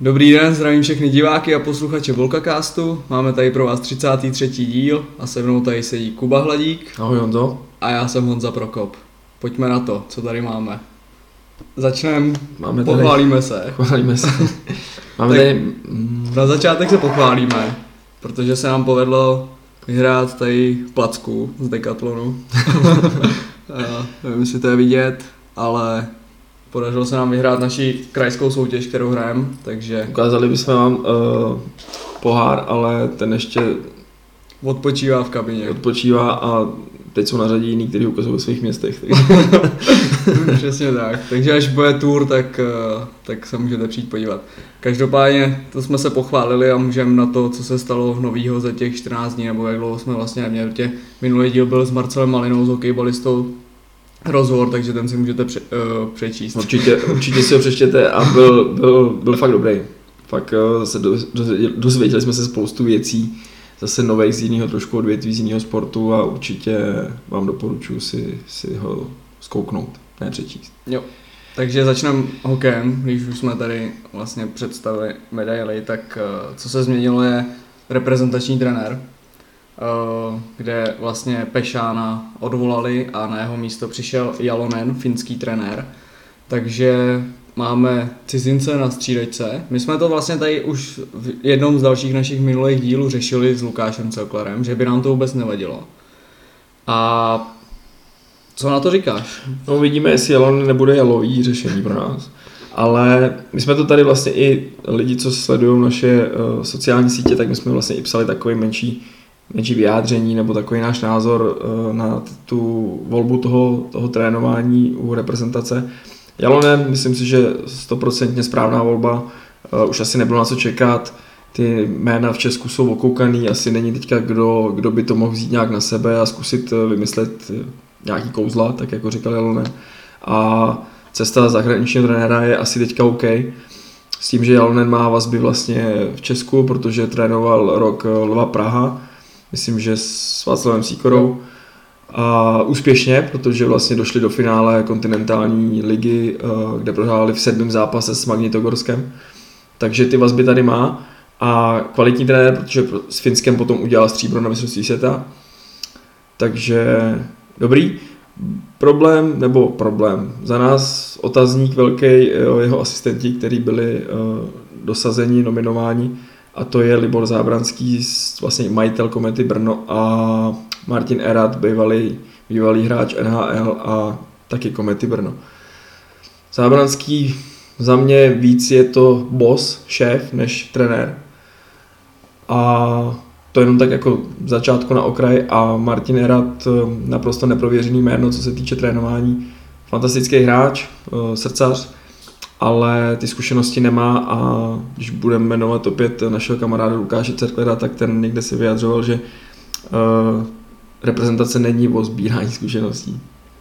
Dobrý den, zdravím všechny diváky a posluchače Volkacastu. Máme tady pro vás 33. díl a se mnou tady sedí Kuba Hladík Ahoj Honzo. a já jsem Honza Prokop. Pojďme na to, co tady máme. Začneme, Máme tady, pochválíme se. chválíme se. Máme Tak- tady, Na začátek se pochválíme, protože se nám povedlo vyhrát tady placku z Decathlonu. Nevím, jestli to je vidět, ale podařilo se nám vyhrát naši krajskou soutěž, kterou hrajeme, takže ukázali bychom vám uh, pohár, ale ten ještě odpočívá v kabině. odpočívá a teď jsou na řadě jiný, kteří ukazují ve svých městech. Přesně tak. Takže až bude tour, tak, eh, tak se můžete přijít podívat. Každopádně to jsme se pochválili a můžeme na to, co se stalo novýho za těch 14 dní, nebo jak dlouho jsme vlastně neměli. Tě minulý díl byl s Marcelem Malinou, s hokejbalistou, rozhovor, takže ten si můžete pře, uh, přečíst. určitě, určitě si ho přečtěte a byl, byl, byl fakt dobrý. Fakt uh, zase do- dozvěděli, dozvěděli jsme se spoustu věcí, zase nových z jiného trošku odvětví, z jiného sportu a určitě vám doporučuji si, si ho zkouknout, ne přečíst. Jo. Takže začneme hokejem, když už jsme tady vlastně představili medaily, tak eh, co se změnilo je reprezentační trenér, eh, kde vlastně Pešána odvolali a na jeho místo přišel Jalonen, finský trenér. Takže máme cizince na střídačce. My jsme to vlastně tady už v jednom z dalších našich minulých dílů řešili s Lukášem Celklerem, že by nám to vůbec nevadilo. A co na to říkáš? No uvidíme, jestli Jalon nebude jalový řešení pro nás. Ale my jsme to tady vlastně i lidi, co sledují naše uh, sociální sítě, tak my jsme vlastně i psali takový menší, menší vyjádření nebo takový náš názor uh, na tu volbu toho, toho trénování u reprezentace. Jalonen, myslím si, že stoprocentně správná volba, uh, už asi nebylo na co čekat, ty jména v Česku jsou okoukaný, asi není teďka kdo, kdo by to mohl vzít nějak na sebe a zkusit eh, vymyslet eh, nějaký kouzla, tak jako říkal Jalonen. A cesta zahraničního trenéra je asi teďka OK. S tím, že Jalonen má vazby vlastně v Česku, protože trénoval rok eh, Lva Praha, myslím, že s Václavem Síkorou. A úspěšně, protože vlastně došli do finále kontinentální ligy, eh, kde prohráli v sedmém zápase s Magnitogorskem. Takže ty vazby tady má. A kvalitní trenér, protože pro- s Finskem potom udělal stříbro na mistrovství světa. Takže dobrý. Problém, nebo problém, za nás otazník velký jo, jeho asistenti, kteří byli uh, dosazeni, nominováni, a to je Libor Zábranský, vlastně majitel Komety Brno a Martin Erat, bývalý, bývalý hráč NHL a taky Komety Brno. Zábranský za mě víc je to boss, šéf, než trenér. A to jenom tak jako začátku na okraj a Martin Erat eh, naprosto neprověřený jméno, co se týče trénování. Fantastický hráč, eh, srdcař, ale ty zkušenosti nemá a když budeme jmenovat opět našeho kamaráda Lukáše Cerklera, tak ten někde si vyjadřoval, že uh, reprezentace není o sbírání zkušeností.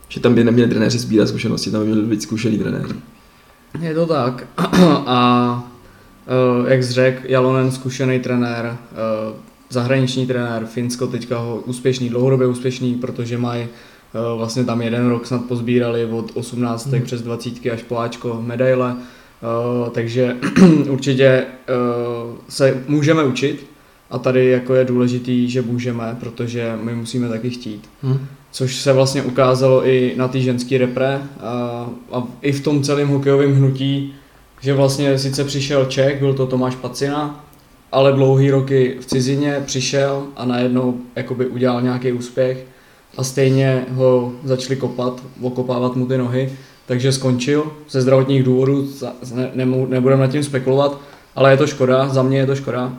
Že tam by neměli trenéři sbírat zkušenosti, tam by měli být zkušený trenéři. Je to tak. A uh, jak řekl, Jalonen zkušený trenér, uh, zahraniční trenér, Finsko teďka ho úspěšný, dlouhodobě úspěšný, protože mají vlastně tam jeden rok snad pozbírali od 18 Mhm. přes 20 až po Ačko medaile, uh, takže určitě uh, se můžeme učit a tady jako je důležitý, že můžeme, protože my musíme taky chtít Hm? což se vlastně ukázalo i na té ženské repre a, a i v tom celém hokejovém hnutí, že vlastně sice přišel Čech, byl to Tomáš Pacina, ale dlouhý roky v cizině přišel a najednou jakoby udělal nějaký úspěch a stejně ho začali kopat, okopávat mu ty nohy, takže skončil ze zdravotních důvodů, ne, nebudeme nad tím spekulovat, ale je to škoda, za mě je to škoda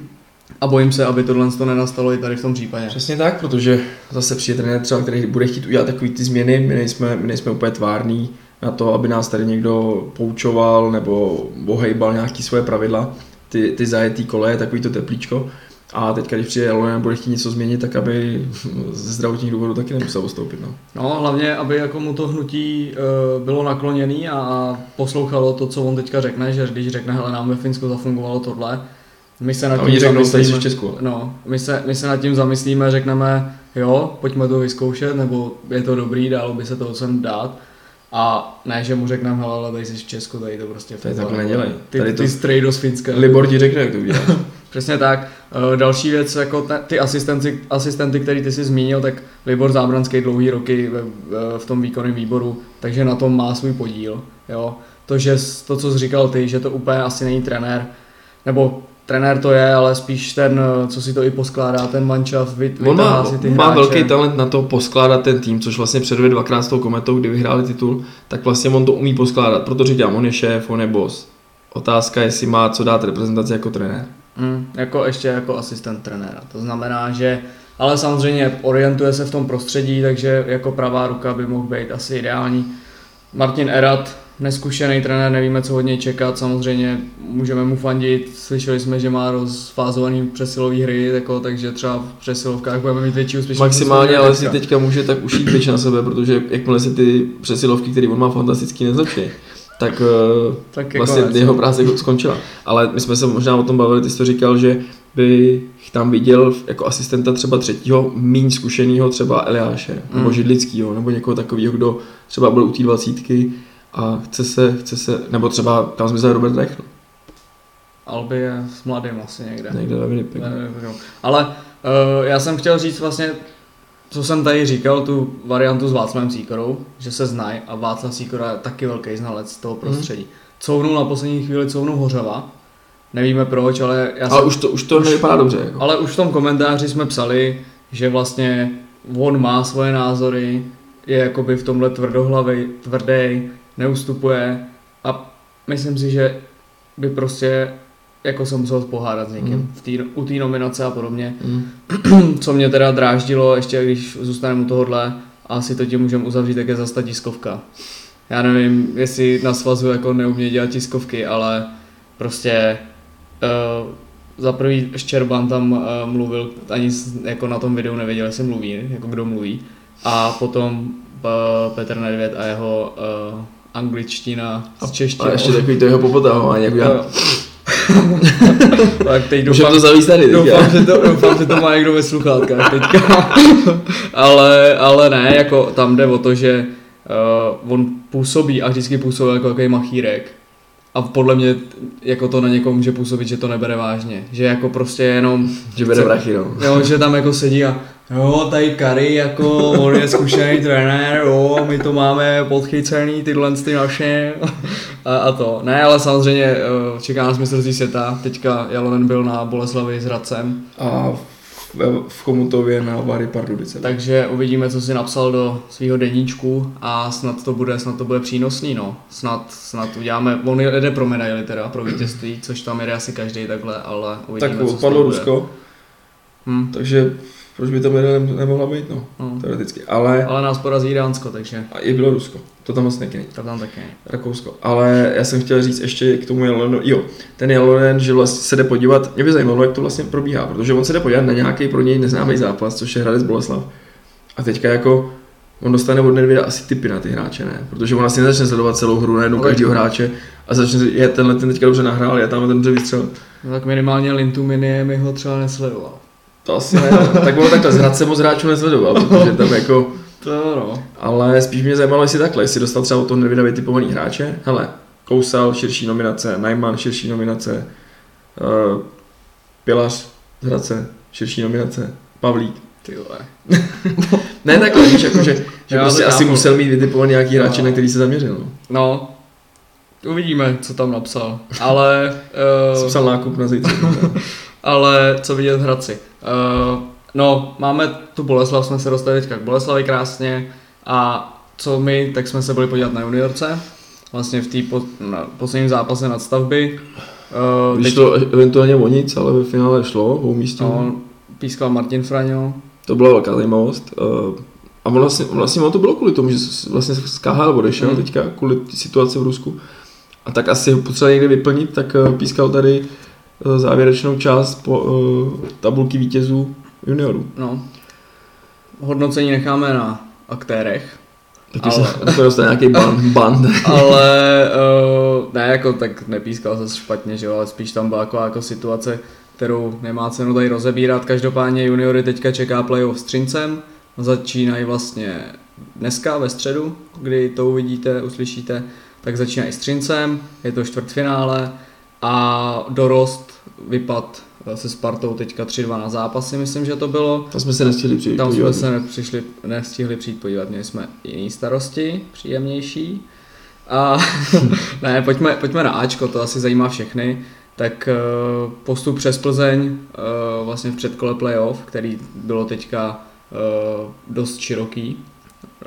a bojím se, aby tohle to nenastalo i tady v tom případě. Přesně tak, protože zase přijde trenér třeba, který bude chtít udělat takový ty změny, my nejsme, my nejsme úplně tvární na to, aby nás tady někdo poučoval nebo ohejbal nějaký svoje pravidla, ty, ty zajetý koleje, takový to teplíčko. A teďka, když přijde a bude chtít něco změnit, tak aby ze zdravotních důvodů taky nemusel postoupit. No. No, hlavně, aby jako mu to hnutí e, bylo nakloněný a poslouchalo to, co on teďka řekne, že když řekne, hele, nám ve Finsku zafungovalo tohle, my se nad A tím řeknou, jsi v zamyslíme, Česku. no, my se, my se nad tím zamyslíme, řekneme, jo, pojďme to vyzkoušet, nebo je to dobrý, dalo by se to sem dát. A ne, že mu řekneme, hele, ale tady jsi v Česku, tady to prostě Tady takhle nedělej. Ty, Tady ty, to- ty stray do Finska. Libor ti řekne, jak to uděláš. Přesně tak. Eh, Další věc, jako ty asistenty, asistenty, který ty jsi zmínil, tak Libor Zábranský dlouhý roky v, tom výkonném výboru, takže na tom má svůj podíl. Jo. To, že to, co jsi říkal ty, že to úplně asi není trenér, nebo trenér to je, ale spíš ten, eh, co si to i poskládá, ten mančav, vy, On má, si ty má hráče. velký talent na to poskládat ten tým, což vlastně předvedl dvakrát s tou kometou, kdy vyhráli titul, tak vlastně on to umí poskládat, proto říkám, on je šéf, on je boss. Otázka, jestli má co dát reprezentaci jako trenér. Mm, jako ještě jako asistent trenéra. To znamená, že ale samozřejmě orientuje se v tom prostředí, takže jako pravá ruka by mohl být asi ideální. Martin Erat, neskušený trenér, nevíme, co od něj čekat, samozřejmě můžeme mu fandit, slyšeli jsme, že má rozfázovaný přesilový hry, jako, takže třeba v přesilovkách budeme mít větší úspěšnost. Maximálně, ale si teďka může tak ušít na sebe, protože jakmile se ty přesilovky, které on má fantasticky nezlepší, tak eh, tak jako vlastně konec, jeho no. práce jako skončila. Ale my jsme se možná o tom bavili, ty jsi to říkal, že bych tam viděl jako asistenta třeba třetího, méně zkušeného třeba Eliáše, nebo Mm. Židlickýho, nebo někoho takového, kdo třeba byl u té dvacítky a chce se, chce se, nebo třeba tam zmizel Robert Reichl, Albi je s mladým asi někde. někde ve Winnipegu. Ne. Ale uh, já jsem chtěl říct vlastně, co jsem tady říkal, tu variantu s Václavem Síkorou, že se znají a Václav Síkora je taky velký znalec toho prostředí. Mm. Couvnul na poslední chvíli, couvnul Hořava, nevíme proč, ale já Ale jsem, už to, už to nevypadá dobře. Jako. ale už v tom komentáři jsme psali, že vlastně on má svoje názory, je jakoby v tomhle tvrdohlavý, tvrdý, neustupuje a myslím si, že by prostě jako se musel pohádat s někým Mm. v tý, u té nominace a podobně. Mm. Co mě teda dráždilo, ještě když zůstaneme u tohohle, asi to tím můžeme uzavřít, tak je zase ta tiskovka. Já nevím, jestli na svazu jako neumějí dělat tiskovky, ale prostě uh, za prvý Ščerban tam uh, mluvil, ani jako na tom videu nevěděl, jestli mluví, jako kdo mluví. A potom uh, Petr Nedvěd a jeho uh, angličtina s češtinou. A ještě takový to jeho popotahování, jak já. Tak teď doufám, to zavíst tady. Doufám, že to, doufám, že to má někdo ve sluchátkách teďka. ale, ale ne, jako tam jde o to, že uh, on působí a vždycky působil jako takový machírek. A podle mě jako to na někoho může působit, že to nebere vážně. Že jako prostě jenom... Že bere vrachy, no. Jo, že tam jako sedí a jo, tady Kary, jako on je zkušený trenér, jo, my to máme podchycený, tyhle ty naše a, a to. Ne, ale samozřejmě eh, čeká nás mistrovství světa, teďka Jalonen byl na Boleslavi s Hradcem, A v, v Chomutově na Vary Pardubice. takže uvidíme, co si napsal do svého deníčku a snad to bude, snad to bude přínosný, no. Snad, snad uděláme, on jede pro medaily teda, pro vítězství, což tam jede asi každý takhle, ale uvidíme, tak co bude. Rusko, Hm, takže proč by to medaile nemohla být, no, no. teoreticky. Ale Ale nás porazí Dánsko, takže a i bylo Rusko, to tam vlastně taky není. to tam taky není. Rakousko. Ale já jsem chtěl říct ještě k tomu Jalonu, jo, ten Jalonen, že vlastně se jde podívat, mě by zajímalo, jak to vlastně probíhá, protože on se jde podívat na nějaký pro něj neznámý zápas, což je Hradec Boleslav. A teďka jako on dostane od Nedvěda asi typy na ty hráče, ne? Protože on asi nezačne sledovat celou hru najednou každého hráče a začne je tenhle ten teďka dobře nahrál, je tam ten dobře vystřel. No tak minimálně Lintu Minie mi ho třeba nesledoval. To asi ne. tak ono takhle z Hradce moc hráčů nesledoval, protože tam jako To no. Ale spíš mě zajímalo, jestli takhle, jestli dostal třeba od toho Nedvěda vytipovaný hráče. Hele, Kousal, širší nominace, Najman, širší nominace, uh, Pilař z Hradce, širší nominace, Pavlík. Ty vole. Ne takhle, víš, jako, že, že Já prostě asi chápu. musel mít vytipovaný nějaký hráče, No. na který se zaměřil. No. No, uvidíme, co tam napsal. Ale, Jsem uh, psal nákup na zítra. ale co vidět v Hradci. Uh, no, máme tu Boleslav, jsme se dostali teďka k Boleslavi krásně a co my, tak jsme se byli podívat na juniorce, vlastně v té po, posledním zápase nadstavby. Uh, Když to eventuálně o nic, ale ve finále šlo, o umístění. no, pískal Martin Fraňo, To byla velká zajímavost. Uh, a vlastně, vlastně ono to bylo kvůli tomu, že vlastně z KHL odešel Mm. teďka kvůli situaci v Rusku. A tak asi ho potřeboval někde vyplnit, tak pískal tady závěrečnou část po uh, tabulky vítězů juniorů. no. Hodnocení necháme na aktérech, Taky Ale- se to dostane nějaký band. band. ale uh, ne, jako tak nepískal se špatně, že jo, ale spíš tam byla jako, jako situace, kterou nemá cenu tady rozebírat. Každopádně juniory teďka čeká playoff s Třincem, začínají vlastně dneska ve středu, kdy to uvidíte, uslyšíte, tak začíná i s Třincem, je to čtvrtfinále a dorost vypad se Spartou teďka 3-2 na zápasy, myslím, že to bylo. Tam jsme se nestihli přijít Tam podívat. jsme se nepřišli, nestihli přijít podívat, měli jsme jiný starosti, příjemnější. A ne, pojďme, pojďme na Ačko, to asi zajímá všechny. Tak uh, postup přes Plzeň uh, vlastně v předkole playoff, který bylo teďka uh, dost široký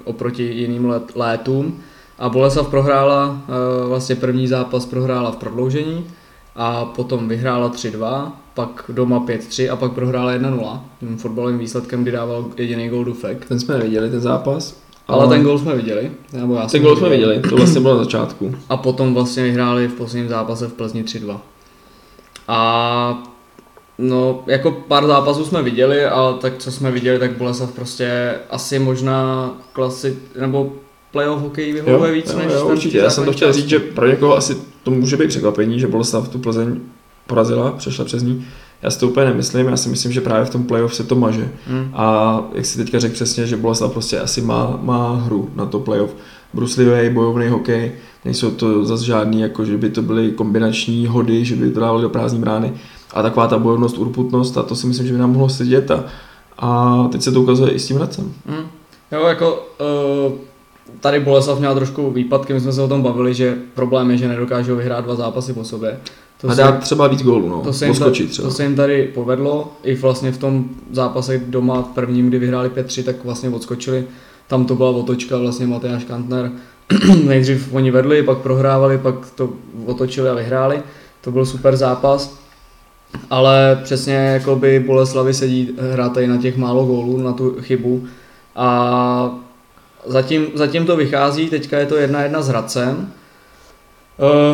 oproti jiným let, létům. A Boleslav prohrála, vlastně první zápas prohrála v prodloužení a potom vyhrála 3-2, pak doma 5-3 a pak prohrála 1-0 tím fotbalovým výsledkem, kdy dával jediný gol Dufek. Ten jsme neviděli, ten zápas. Ale ten gol jsme viděli. Nebo já ten gol jsme viděl. viděli, to vlastně bylo na začátku. A potom vlastně vyhráli v posledním zápase v Plzni 3-2. A no, jako pár zápasů jsme viděli, ale tak co jsme viděli, tak Boleslav prostě asi možná klasi, nebo playoff hokej vyhovuje víc jo, než jo, ten určitě. Já jsem to chtěl říct, že pro někoho asi to může být překvapení, že Boleslav tu Plzeň porazila, přešla přes ní. Já si to úplně nemyslím, já si myslím, že právě v tom playoff se to maže. Hmm. A jak si teďka řekl přesně, že Boleslav prostě asi má, má hru na to playoff. Bruslivý, bojovný hokej, nejsou to zase žádný, jako že by to byly kombinační hody, že by to dávali do prázdní brány. A taková ta bojovnost, urputnost, a to si myslím, že by nám mohlo sedět. A, a teď se to ukazuje i s tím Hradcem. Hmm. Jo, jako uh, tady Boleslav měla trošku výpadky, my jsme se o tom bavili, že problém je, že nedokážou vyhrát dva zápasy po sobě. a se- dát třeba víc gólů, no. To se, jim Poskočit ta, třeba. to se jim tady povedlo, i vlastně v tom zápase doma prvním, kdy vyhráli 5-3, tak vlastně odskočili. Tam to byla otočka, vlastně Matyáš Kantner. Nejdřív oni vedli, pak prohrávali, pak to otočili a vyhráli. To byl super zápas. Ale přesně jako by Boleslavy sedí hrát tady na těch málo gólů, na tu chybu. A zatím, zatím to vychází, teďka je to jedna jedna s Hradcem.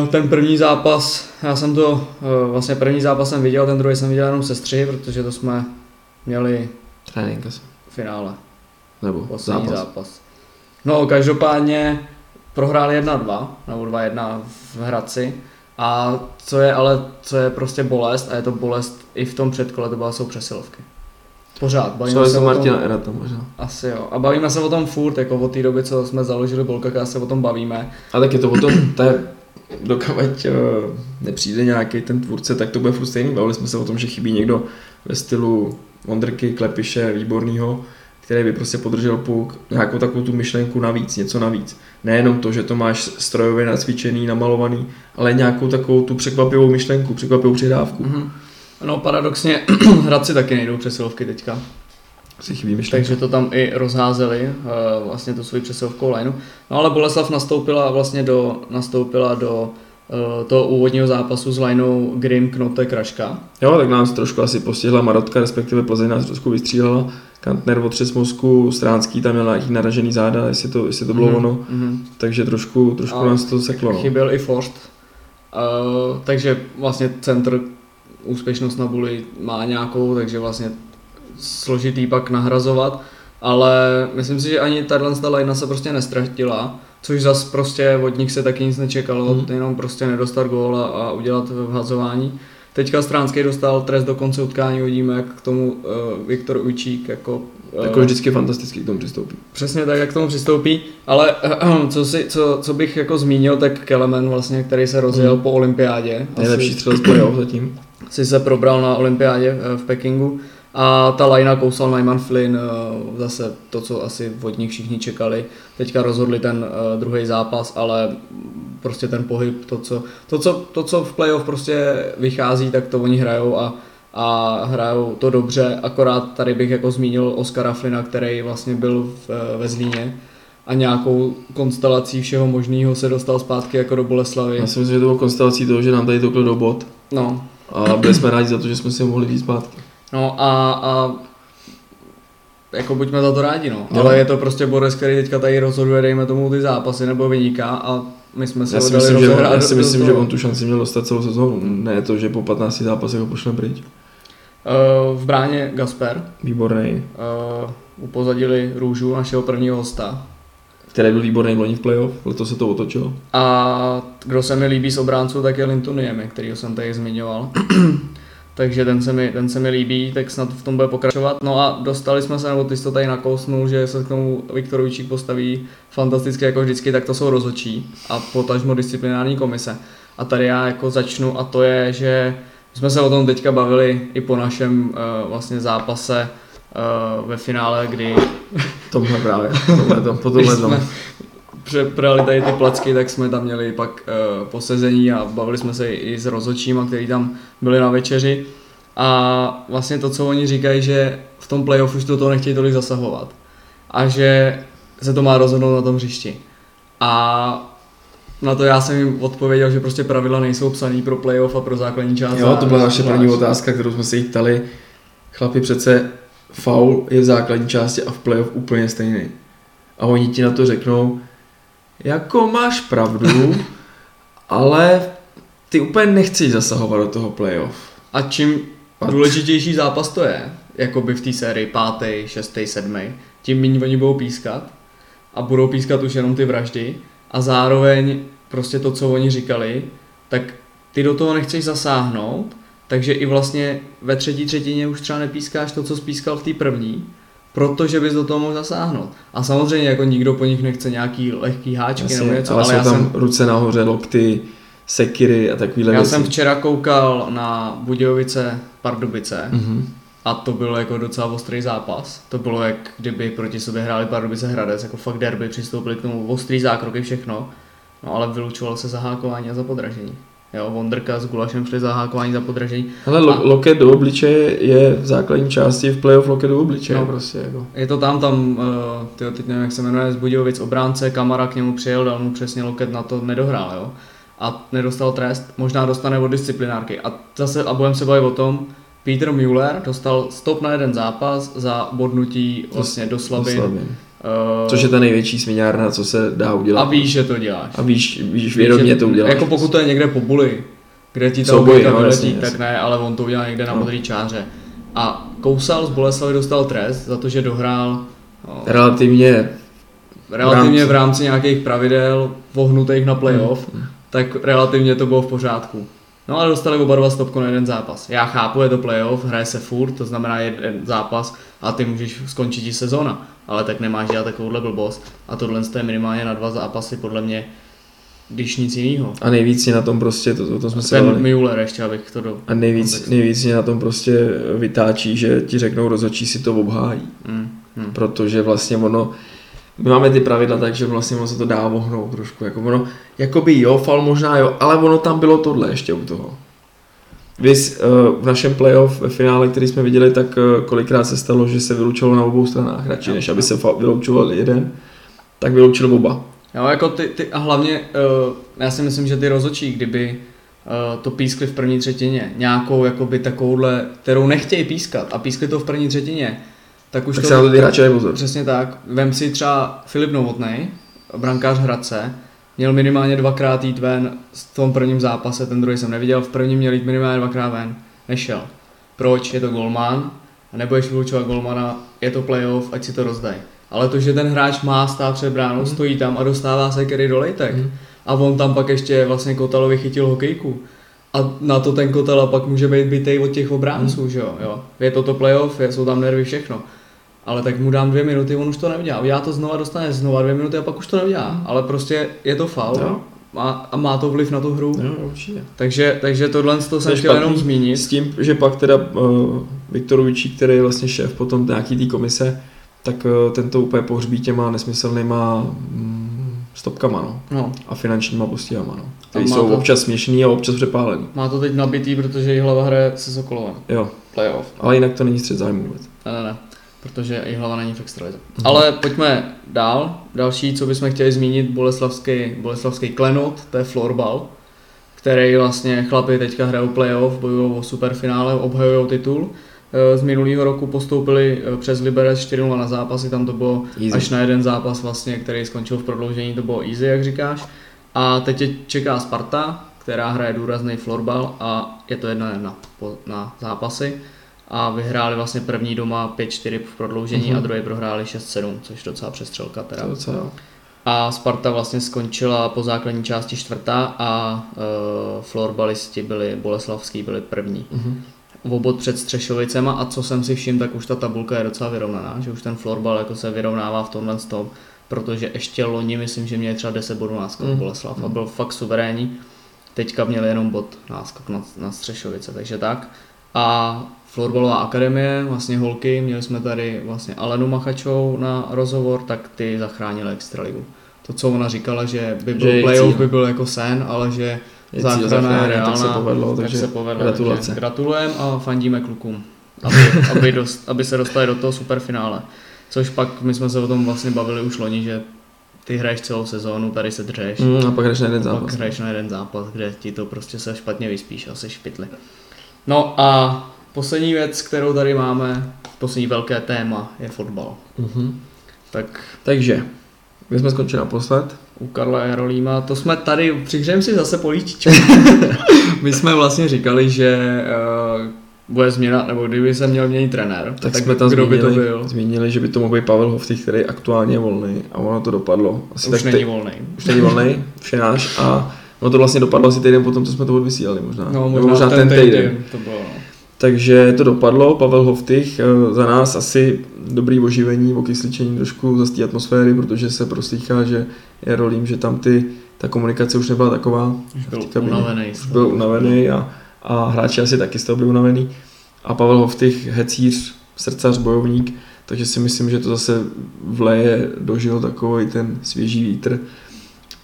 Eh, Ten první zápas, já jsem to, eh, vlastně první zápas jsem viděl, ten druhý jsem viděl jenom se střihy, protože to jsme měli Trénink asi. v finále, Nebo poslední zápas. zápas. zápas. No, každopádně prohráli 1-2, nebo 2-1 v Hradci. A co je ale, co je prostě bolest, a je to bolest i v tom předkole, to byla jsou přesilovky. Pořád, bavíme se o Martina tom, Erata možná. asi jo. A bavíme se o tom furt, jako od té doby, co jsme založili Bolkaka, se o tom bavíme. A tak je to o tom, to je, dokavať eh, nepřijde nějaký ten tvůrce, tak to bude furt stejný. Bavili jsme se o tom, že chybí někdo ve stylu Vondrky, Klepiše, Výbornýho, který by prostě podržel puk, nějakou takovou tu myšlenku navíc, něco navíc. Nejenom to, že to máš strojově nacvičený, namalovaný, ale nějakou takovou tu překvapivou myšlenku, překvapivou přidávku. Mm. No paradoxně Hradci taky nejdou přesilovky teďka, Si chybí myšlenka. takže to tam i rozházeli, eh, vlastně tu svoji přesilovkou lineu. No ale Boleslav nastoupila vlastně do, nastoupila do eh, toho úvodního zápasu s lineou Grim, Knote, Kraška. Jo, tak nás trošku asi postihla Marotka, respektive Plzeň nás trošku vystřílela. Kantner otřes mozku, Stránský tam měl nějaký naražený záda, jestli to, jestli to bylo Mhm, ono. mhm. Takže trošku, trošku A nás to seklo. No. Chyběl i Forst. Uh, takže vlastně centr úspěšnost na buli má nějakou, takže vlastně složitý pak nahrazovat, ale myslím si, že ani tahle ta linea se prostě nestratila, což zas prostě od nich se taky nic nečekalo, Hmm. hmm. jenom prostě nedostat gól a, a udělat vhazování. Teďka Stránský dostal trest do konce utkání, uvidíme, jak k tomu uh, Viktor Ujčík jako eh, Jako vždycky fantasticky k tomu přistoupí. Přesně tak, jak k tomu přistoupí, ale co, si, co, co bych jako zmínil, tak Kelemen vlastně, který se rozjel Hmm. po olympiádě. Nejlepší Asi, střel z zatím. Si se probral na olympiádě eh, v Pekingu a ta lajna kousal Nyman Flynn, eh, zase to, co asi od nich všichni čekali. Teďka rozhodli ten uh, druhý zápas, ale prostě ten pohyb, to co, to, co, to, co v playoff prostě vychází, tak to oni hrajou a, a hrajou to dobře, akorát tady bych jako zmínil Oskara Flina, který vlastně byl v, eh, ve Zlíně a nějakou konstelací všeho možného se dostal zpátky jako do Boleslavy. Já si myslím, že to bylo konstelací toho, že nám tady toklo do bod No, a byli jsme rádi za to, že jsme si ho mohli vzít zpátky. No a, a jako buďme za to rádi, no. Jo. Ale je to prostě Boris, který teďka tady rozhoduje, dejme tomu ty zápasy nebo vyniká a my jsme se Já ho si dali myslím, že, já si myslím do že toho. on tu šanci měl dostat celou sezónu. Ne to, že po 15 zápasech ho pošleme pryč. Eh, v bráně Gasper Výborný. uh, upozadili Růžu, našeho prvního hosta. Který byl výborný v loni v playoff, letos se to otočilo. A kdo se mi líbí z obránců, tak je Lintuniemi, kterýho jsem tady zmiňoval. takže ten se, mi, ten se mi líbí, tak snad v tom bude pokračovat. No a dostali jsme se, nebo ty jsi to tady nakousnul, že se k tomu Viktorovičík postaví fantasticky jako vždycky, tak to jsou rozhodčí a potažmo disciplinární komise. A tady já jako začnu a to je, že jsme se o tom teďka bavili i po našem uh, vlastně zápase uh, ve finále, kdy... Tomhle právě, tomhle tom, po tomhle tom. Přeprali tady ty placky, tak jsme tam měli pak uh, posezení a bavili jsme se i s rozhodčíma, kteří tam byli na večeři. A vlastně to, co oni říkají, že v tom playoff už do toho nechtějí tolik zasahovat. A že se to má rozhodnout na tom hřišti. A na to já jsem jim odpověděl, že prostě pravidla nejsou psaný pro playoff a pro základní část. Jo, to byla naše první otázka, kterou jsme se jich ptali. Chlapi, přece foul je v základní části a v playoff úplně stejný. A oni ti na to řeknou, jako máš pravdu, ale ty úplně nechceš zasahovat do toho playoff. A čím a důležitější zápas to je, jako by v té sérii pátý, šestý, sedmý, tím méně oni budou pískat a budou pískat už jenom ty vraždy a zároveň prostě to, co oni říkali, tak ty do toho nechceš zasáhnout, takže i vlastně ve třetí třetině už třeba nepískáš to, co spískal v té první, protože bys do toho mohl zasáhnout. A samozřejmě jako nikdo po nich nechce nějaký lehký háčky Jasně, nebo něco, ale, ale já tam jsem, ruce nahoře, lokty, sekiry a takovýhle Já věci. jsem včera koukal na Budějovice Pardubice mm-hmm. a to byl jako docela ostrý zápas. To bylo jak kdyby proti sobě hráli Pardubice Hradec, jako fakt derby, přistoupili k tomu ostrý zákroky, všechno. No ale vylučovalo se zahákování a za podražení. Jo, Wonderka s Gulašem šli zahákování za podražení. Ale lo- a... loket do obličeje je v základní části v playoff loket do obličeje no, prostě. Jako. Je to tam, tam, uh, tyjo, teď nevím, jak se jmenuje, z Budějovic obránce, Kamara k němu přijel, dal mu přesně loket na to, nedohrál, jo. A nedostal trest, možná dostane od disciplinárky. A zase, a budeme se bavit o tom, Peter Müller dostal stop na jeden zápas za bodnutí vlastně do slabin. Do slabin. Uh, Což je ta největší směňárna, co se dá udělat. A víš, že to děláš. A víš, víš vědomě to uděláš. Jako pokud to je někde po buli, kde ti ta obojka no, vyletí, tak ne, ale on to udělal někde na no. modrý čáře. A Kousal z Boleslavy dostal trest za to, že dohrál no, relativně relativně v rámci, v rámci nějakých pravidel vohnutých na playoff, hmm. tak relativně to bylo v pořádku. No ale dostali oba dva stopku na jeden zápas. Já chápu, je to playoff, hraje se furt, to znamená jeden zápas a ty můžeš skončit i sezóna, ale tak nemáš dělat takovouhle blbost. A tohle je minimálně na dva zápasy podle mě když nic jiného. A nejvíc je na tom prostě, to, to, to jsme se Ten Müller ještě, abych to do... A nejvíc, nejvíc je na tom prostě vytáčí, že ti řeknou rozhodčí si to obhájí. Mm, mm. Protože vlastně ono, my máme ty pravidla tak, že vlastně ono se to dá vohnout trošku. Jako ono, jakoby jo, fal možná jo, ale ono tam bylo tohle ještě u toho. Vys uh, v našem playoff ve finále, který jsme viděli, tak uh, kolikrát se stalo, že se vylučilo na obou stranách radši, než aby se vyloučoval jeden, tak vyloučil oba. Jo, jako ty, ty a hlavně uh, já si myslím, že ty rozočí, kdyby uh, to pískli v první třetině, nějakou jakoby takovouhle, kterou nechtějí pískat a pískli to v první třetině, tak už tak to... se na to. Přesně tak. Vem si třeba Filip Novotný, brankář Hradce, měl minimálně dvakrát jít ven v tom prvním zápase, ten druhý jsem neviděl, v prvním měl jít minimálně dvakrát ven, nešel. Proč? Je to golman, a nebudeš vylučovat golmana, je to playoff, ať si to rozdají. Ale to, že ten hráč má stát před bránou, mm. stojí tam a dostává se kery do lejtek. Mm. A on tam pak ještě vlastně Kotalovi chytil hokejku. A na to ten Kotala pak může být bytej od těch obránců, mm. že jo? jo. Je to to playoff, jsou tam nervy, všechno. Ale tak mu dám dvě minuty, on už to neudělá. Já to znova dostane znova dvě minuty a pak už to neudělá. Mm. Ale prostě je to faul. Jo. A, a má to vliv na tu hru. Jo, určitě. Takže, takže tohle to jsem chtěl jenom zmínit. S tím, že pak teda uh, Viktorovičí, který je vlastně šéf potom nějaký té komise, tak eh, tento úplně pohřbí těma nesmyslnýma mm, stopkama no. no. a finančníma postihama. No. Který jsou to, občas směšný a občas přepálený. Má to teď nabitý, protože její hlava hraje se Sokolovem. Jo. Playoff. Ale jinak to není střed zájmu vůbec. Ne, ne, ne. Protože i hlava není v extralize. Mhm. Ale pojďme dál. Další, co bychom chtěli zmínit, boleslavský, boleslavský klenot, to je florbal, který vlastně chlapi teďka hrajou playoff, bojují o superfinále, obhajují titul. Eh, z minulého roku postoupili eh, přes Liberec 4 na zápasy, tam to bylo easy. až na jeden zápas vlastně, který skončil v prodloužení, to bylo easy, jak říkáš. A teď je čeká Sparta, která hraje důrazný florbal a je to jedna jedna na zápasy. A vyhráli vlastně první doma 5-4 v prodloužení mm-hmm. a druhý prohráli 6-7, což docela přestřelka teda. To docela. A Sparta vlastně skončila po základní části čtvrtá a uh, florbalisti byli, Boleslavský byli první. Mm-hmm. o bod před Střešovicema a co jsem si všiml, tak už ta tabulka je docela vyrovnaná, že už ten florbal jako se vyrovnává v tomhle tom, protože ještě loni myslím, že měli třeba 10 bodů náskok mm. Boleslav a byl fakt suverénní. Teďka měli jenom bod náskok na, na Střešovice, takže tak. A Florbalová akademie, vlastně holky, měli jsme tady vlastně Alenu Machačovou na rozhovor, tak ty zachránili Extraligu. To, co ona říkala, že by byl že playoff, by byl jako sen, ale že záchrana je reálná, tak se povedlo, takže se povedlo, gratulace. Gratulujeme a fandíme klukům, aby, aby, dost, aby se dostali do toho superfinále. Což pak my jsme se o tom vlastně bavili už loni, že ty hraješ celou sezónu, tady se dřeš. Mm, a pak hraješ na jeden zápas. Pak hraješ na jeden zápas, kde ti to prostě se špatně vyspíš a jsi špitli. No a poslední věc, kterou tady máme, poslední velké téma, je fotbal. Mm-hmm. Tak, Takže, kde jsme skončili naposled? U Karla Jarolíma, to jsme tady, přihřejeme si zase políčičku. My jsme vlastně říkali, že uh, bude změna, nebo kdyby se měl měnit trenér, tak, tak jsme tam kdo zmínili, by to byl? Zmínili, že by to mohl být Pavel Hoftych, který aktuálně je volný a ono to dopadlo. Asi už tak není volný. Už není volný, už je náš a ono to vlastně dopadlo asi týden potom, co jsme to odvysílali možná. No, možná, možná ten, ten týden. týden. To bylo, no. Takže to dopadlo, Pavel Hoftych eh, za nás asi dobrý oživení, okysličení trošku z té atmosféry, protože se proslýchá, že je rolím, že tam ty, ta komunikace už nebyla taková. Byl unavený. Už byl unavený a, a hráči asi taky z toho byli unavený. A Pavel Hoftych, hecíř, srdcař, bojovník, takže si myslím, že to zase vleje dožil takový ten svěží vítr.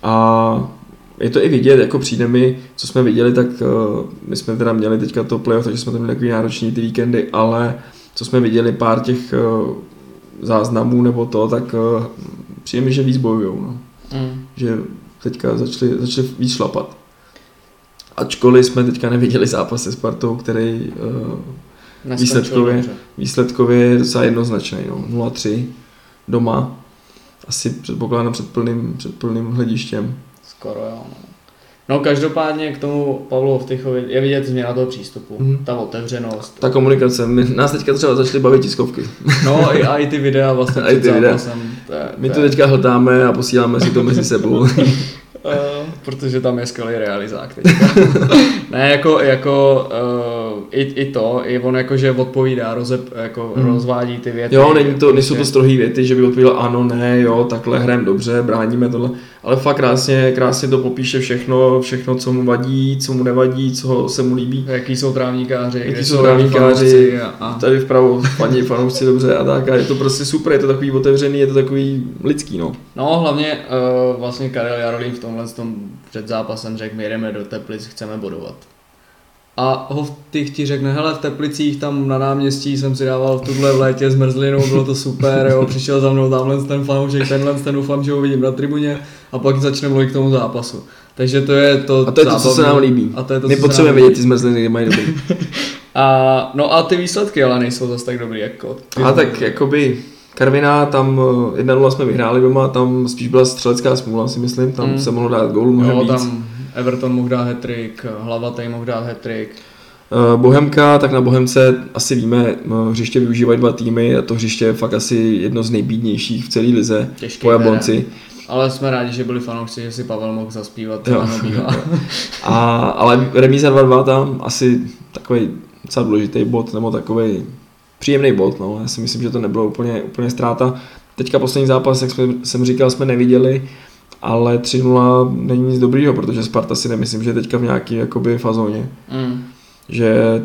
A je to i vidět, jako přijde mi, co jsme viděli, tak uh, my jsme teda měli teďka to playoff, takže jsme to měli takový náročný ty víkendy, ale co jsme viděli pár těch uh, záznamů nebo to, tak uh, přijde mi, že víc bojujou, no. mm. že teďka začali, začali víc šlapat. Ačkoliv jsme teďka neviděli zápas se Spartou, který uh, výsledkově, výsledkově je docela jednoznačný, no. 0-3 doma, asi předpokládám před plným, před plným hledištěm. Skoro jo. No. no každopádně k tomu Pavlu Vtychovi je vidět změna toho přístupu, mm. ta otevřenost. Ta komunikace, my, nás teďka třeba začaly bavit tiskovky. No i, a i ty videa vlastně před zápasem. To je, my to teďka hltáme a posíláme si to mezi sebou. Protože tam je skvělý realizák teďka. ne, jako, jako uh, i, i to, i on jakože odpovídá, rozep, jako hmm. rozvádí ty věty. Jo, není to, nejsou to strohý věty, že by odpověděl ano, ne, jo, takhle hrajeme dobře, bráníme tohle, ale fakt krásně, krásně to popíše všechno, všechno, co mu vadí, co mu nevadí, co se mu líbí. Jaký jsou trávníkáři, jaký jsou trávníkáři, a, a... tady vpravo paní fanoušci dobře a tak a je to prostě super, je to takový otevřený, je to takový lidský, no. No, hlavně uh, vlastně Karel Jarolín v tomhle tom před zápasem řekl, my jdeme do Teplic, chceme bodovat. A ho ty ti řekne, hele v Teplicích tam na náměstí jsem si dával v tuhle v létě s mrzlinou, bylo to super, jo, přišel za mnou tamhle ten fanoušek, tenhle ten doufám, že ho vidím na tribuně a pak začne mluvit k tomu zápasu. Takže to je to A to je to, co se nám líbí. A to je to, My potřebujeme vidět ty zmrzliny, kde mají dobrý. a, no a ty výsledky ale nejsou zase tak dobrý jako. A tak jakoby Karviná, tam 1-0 eh, jsme vyhráli doma, tam spíš byla střelecká smůla, si myslím, tam mm. se mohlo dát gól mnohem jo, víc. tam Everton mohl dát hat-trick, Hlavatej mohl dát hat-trick. Eh, Bohemka, tak na Bohemce asi víme, eh, hřiště využívají dva týmy a to hřiště je fakt asi jedno z nejbídnějších v celé lize Těžký po Jablonci. Ale jsme rádi, že byli fanoušci, že si Pavel mohl zaspívat. Jo. a, ale remíza 2-2 tam asi takový docela důležitý bod, nebo takový příjemný bod. No. Já si myslím, že to nebylo úplně, úplně ztráta. Teďka poslední zápas, jak jsme, jsem říkal, jsme neviděli, ale 3-0 není nic dobrýho, protože Sparta si nemyslím, že je teďka v nějaký jakoby fazóně. Mm. Že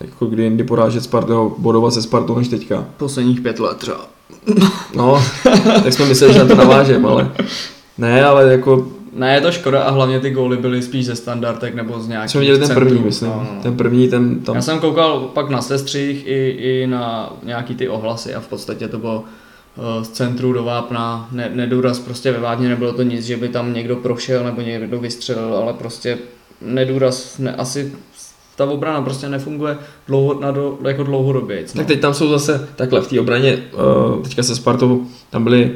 jako kdy jindy porážet Spartu, bodovat se Spartou než teďka. Posledních pět let třeba. No, tak jsme mysleli, že na to navážem, ale ne, ale jako ne, je to škoda a hlavně ty góly byly spíš ze standardek nebo z nějakých Jsme viděli ten centrů. první, myslím. No, no. Ten první, ten tam... Já jsem koukal pak na sestřích i, i na nějaký ty ohlasy a v podstatě to bylo uh, z centru do vápna, ne, nedůraz prostě ve vápně, nebylo to nic, že by tam někdo prošel nebo někdo vystřelil, ale prostě nedůraz, ne, asi ta obrana prostě nefunguje dlouho, na do, jako dlouhodobě. No. Tak teď tam jsou zase takhle v té obraně, uh, teďka se Spartou, tam byly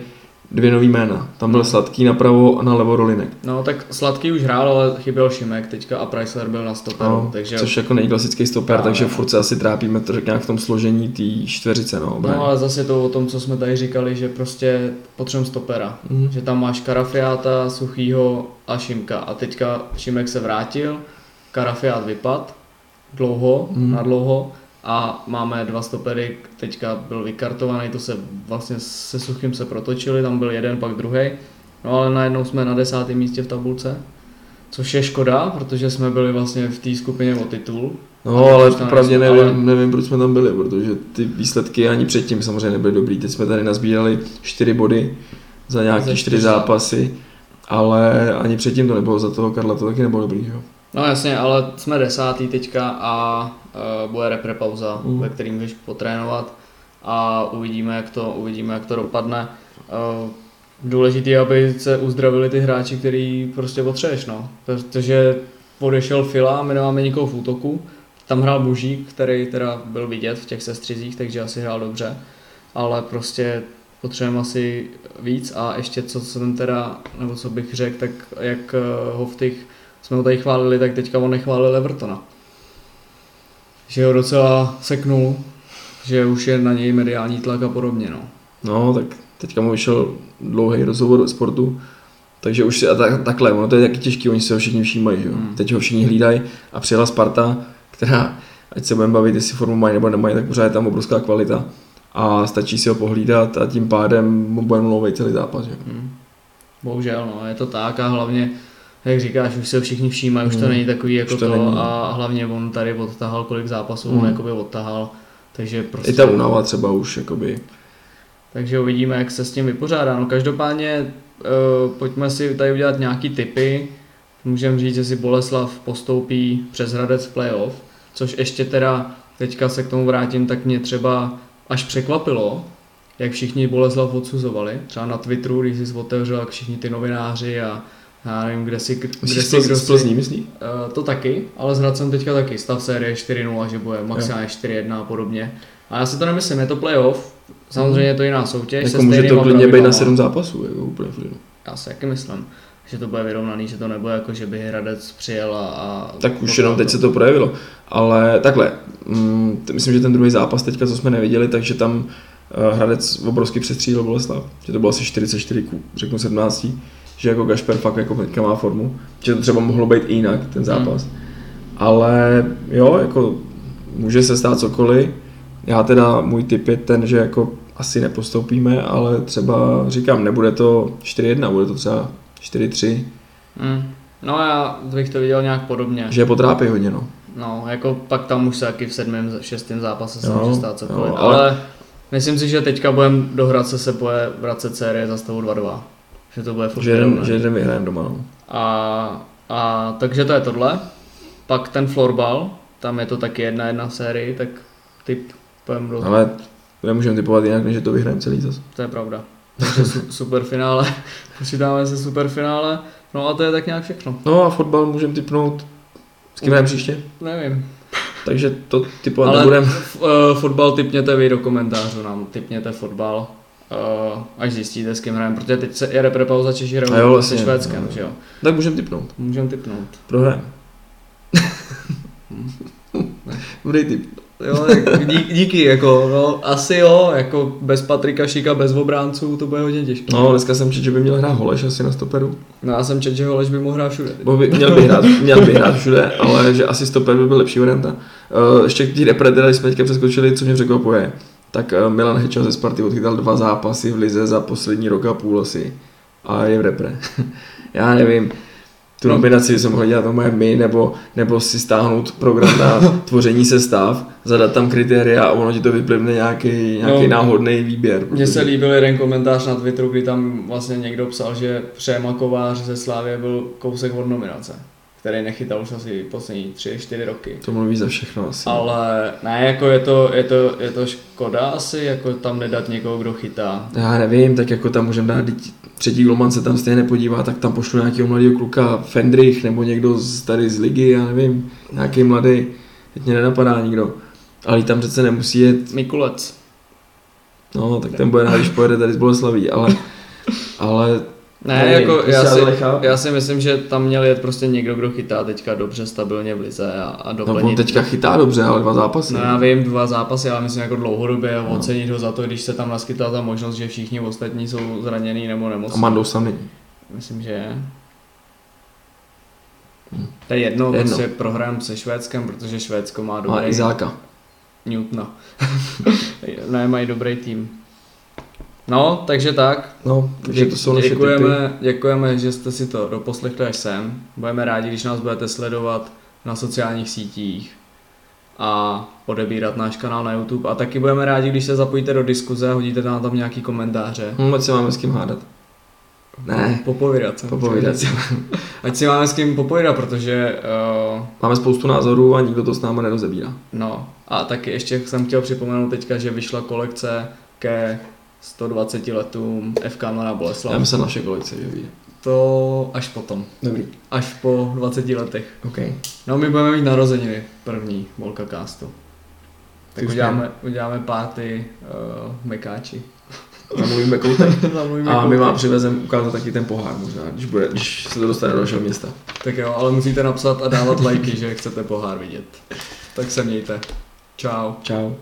dvě nový jména. Tam byl Sladký napravo a na levo Rolinek. No tak Sladký už hrál, ale chyběl Šimek teďka a Chrysler byl na stoperu. No, takže... Což jako není klasický stoper, no, takže furt se asi trápíme to nějak v tom složení té čtveřice. No, no ale zase to o tom, co jsme tady říkali, že prostě potřebujeme stopera. Mm. Že tam máš Karafiáta, Suchýho a Šimka. A teďka Šimek se vrátil, Karafiát vypad, dlouho, Hmm. na dlouho a máme dva stopery, teďka byl vykartovaný, to se vlastně se Suchým se protočili, tam byl jeden, pak druhý. No ale najednou jsme na desátém místě v tabulce, což je škoda, protože jsme byli vlastně v té skupině o titul. No, ale pravdě nevím, ale- nevím, proč jsme tam byli, protože ty výsledky ani předtím samozřejmě nebyly dobrý. Teď jsme tady nazbírali čtyři body za nějaké čtyři zápasy, ale ani předtím to nebylo za toho Karla, to taky nebylo dobrý, jo. No jasně, ale jsme desátý teďka a uh, bude repre pauza, Mm. ve kterým můžeš potrénovat a uvidíme, jak to, uvidíme, jak to dopadne. Uh, důležité, je, aby se uzdravili ty hráči, který prostě potřebuješ, no. Protože odešel Fila, my nemáme nikoho v útoku. Tam hrál Bužík, který teda byl vidět v těch sestřizích, takže asi hrál dobře. Ale prostě potřebujeme asi víc a ještě co jsem teda, nebo co bych řekl, tak jak eh, ho v těch jsme ho tady chválili, tak teďka on nechválil Evertona. Že ho docela seknul, že už je na něj mediální tlak a podobně, no. No, tak teďka mu vyšel dlouhý rozhovor do sportu, takže už si, a tak, takhle, ono to je taky těžký, oni se ho všichni všímají, že jo. Hmm. Teď ho všichni hlídají a přijela Sparta, která, ať se budeme bavit, jestli formu mají nebo nemají, tak pořád je tam obrovská kvalita a stačí si ho pohlídat a tím pádem mu bude mluvit celý zápas, že. Hmm. Bohužel, no, je to tak a hlavně, jak říkáš, už se všichni všímají, už to Hmm. není takový jako Už to, to není. a hlavně on tady odtahal, kolik zápasů Hmm. on jakoby odtahal, takže prostě... I ta únava třeba už, jakoby, Takže uvidíme, jak se s tím vypořádá. No každopádně uh, pojďme si tady udělat nějaký typy. Můžeme říct, že si Boleslav postoupí přes Hradec v playoff, což ještě teda, teďka se k tomu vrátím, tak mě třeba až překvapilo, jak všichni Boleslav odsuzovali. Třeba na Twitteru, když jsi otevřel, jak všichni ty novináři a já nevím, kde si, kde myslíš si kdo si, Plzní, myslíš? Uh, to taky, ale s Hradcem teďka taky. Stav série 4-0, že bude maximálně 4-1 a podobně. A já si to nemyslím, je to playoff, samozřejmě je to jiná soutěž. Jako může to klidně být na pravidlama. sedm zápasů, jako úplně v. Já si taky myslím, že to bude vyrovnaný, že to nebude jako, že by Hradec přijel a... a Tak už jenom teď se to projevilo. Ale takhle, mm, myslím, že ten druhý zápas teďka, co jsme neviděli, takže tam eh, Hradec obrovský přestřílil Boleslav. Že to bylo asi 44 ku, řeknu 17. Že jako Gašper fakt jako teďka má formu. Že to třeba mohlo být i jinak, ten zápas. Ale jo, jako může se stát cokoliv. Já teda, můj tip je ten, že jako asi nepostoupíme, ale třeba říkám, nebude to 4-1, bude to třeba 4-3, Mm. No já bych to viděl nějak podobně. že je potrápí hodně, no. No, jako pak tam už se taky v sedmém, šestém zápase se může stát cokoliv. jo, ale... ale- myslím si, že teďka budeme do Hradce se bude vracet série za stavu 2-2. Že to bude furt Že jeden, že jeden vyhrajeme doma, no. A, a takže to je tohle. Pak ten florbal, tam je to taky jedna jedna v sérii, tak typ půjdem do... Ale nemůžeme typovat jinak, než že to vyhrajeme celý zas. To je pravda. Takže su, superfinále, počítáme se superfinále. No a to je tak nějak všechno. No a fotbal můžeme typnout s kým hrajeme příště, Nevím. takže to typovat Ale nebudeme. f- eh, fotbal typněte vy do komentářů nám. Typněte fotbal. Eh, až zjistíte, s kým hrajeme, protože teď se je repre pauza Češi hrajou vlastně, se Švédskem, že jo. Tak můžeme typnout. Můžeme typnout. Prohrajeme. Dobrý typ. Jo, tak dí, díky, jako, no, asi jo, jako bez Patrika Šika, bez obránců, to bude hodně těžké. No, dneska jsem četl, že by měl hrát Holeš asi na stoperu. no já jsem četl, že Holeš by mohl hrát všude. Bo by, měl, by hrát, měl by hrát všude, ale že asi stoper by byl lepší varianta. Uh, ještě k té repre, jsme teďka přeskočili, co mě překvapuje, tak uh, Milan Hečel ze Sparty odchytal dva zápasy v Lize za poslední rok a půl asi. A je v repre. Já nevím, tu No. nominaci jsem mohl dělat moje my, nebo, nebo si stáhnout program na tvoření sestav, zadat tam kritéria a ono ti to vyplivne nějaký, nějaký No. náhodný výběr. Mně se líbil jeden komentář na Twitteru, kdy tam vlastně někdo psal, že Přema Kovář ze Slávě byl kousek od nominace, který nechytal už asi poslední tři, čtyři roky. To mluví za všechno asi. Ale ne, jako je to, je to, je to škoda asi, jako tam nedat někoho, kdo chytá. Já nevím, tak jako tam můžeme dát, třetí golman se tam stejně nepodívá, tak tam pošlu nějakého mladého kluka, Fendrich, nebo někdo z, tady z ligy, já nevím, nějaký mladý, teď mě nenapadá nikdo. Ale tam přece nemusí jet, Mikulec. no tak ten bude rád, když pojede tady z Boleslaví, ale, ale Ne, Nevím, jako prostě já si, já si myslím, že tam měl jet prostě někdo, kdo chytá teďka dobře, stabilně v lize a, a no, doplnit. on teďka chytá dobře, ale dva zápasy. No já vím, dva zápasy, ale myslím jako dlouhodobě a No. ocenit ho za to, když se tam naskytla ta možnost, že všichni ostatní jsou zranění nebo A nemocní. Mandou sam není. Myslím, že je. To je jedno, je jedno. prostě prohrám se Švédskem, protože Švédsko má dobrý Izáka. Newtona. ne, mají dobrý tým. No, takže tak. No, takže to jsou naše tipy. děkujeme, děkujeme, že jste si to doposlechli až sem. Budeme rádi, když nás budete sledovat na sociálních sítích a odebírat náš kanál na YouTube. A taky budeme rádi, když se zapojíte do diskuze a hodíte nám tam nějaký komentáře. Hm, ať se máme s kým hádat. Ne, Popovídat se. popovídat si. Ať si máme s kým popovídat, protože uh, Máme spoustu názorů a nikdo to s náma nerozebírá. No a taky ještě jsem chtěl připomenout teďka, že vyšla kolekce ke 120 letům FK Mladá Já Boleslav. myslím naše kolekce, že ví. To až potom, Dobrý. až po 20 letech. OK. No my budeme mít narozeniny první Volka Castu. Tak Ty uděláme, uděláme party uh, mekáči. Zamluvíme koutek. A my vám přivezeme ukázat taky ten pohár možná, když, bude, když se to dostane do našeho města. Tak jo, ale musíte napsat a dávat lajky, že chcete pohár vidět. Tak se mějte. Čau. Čau.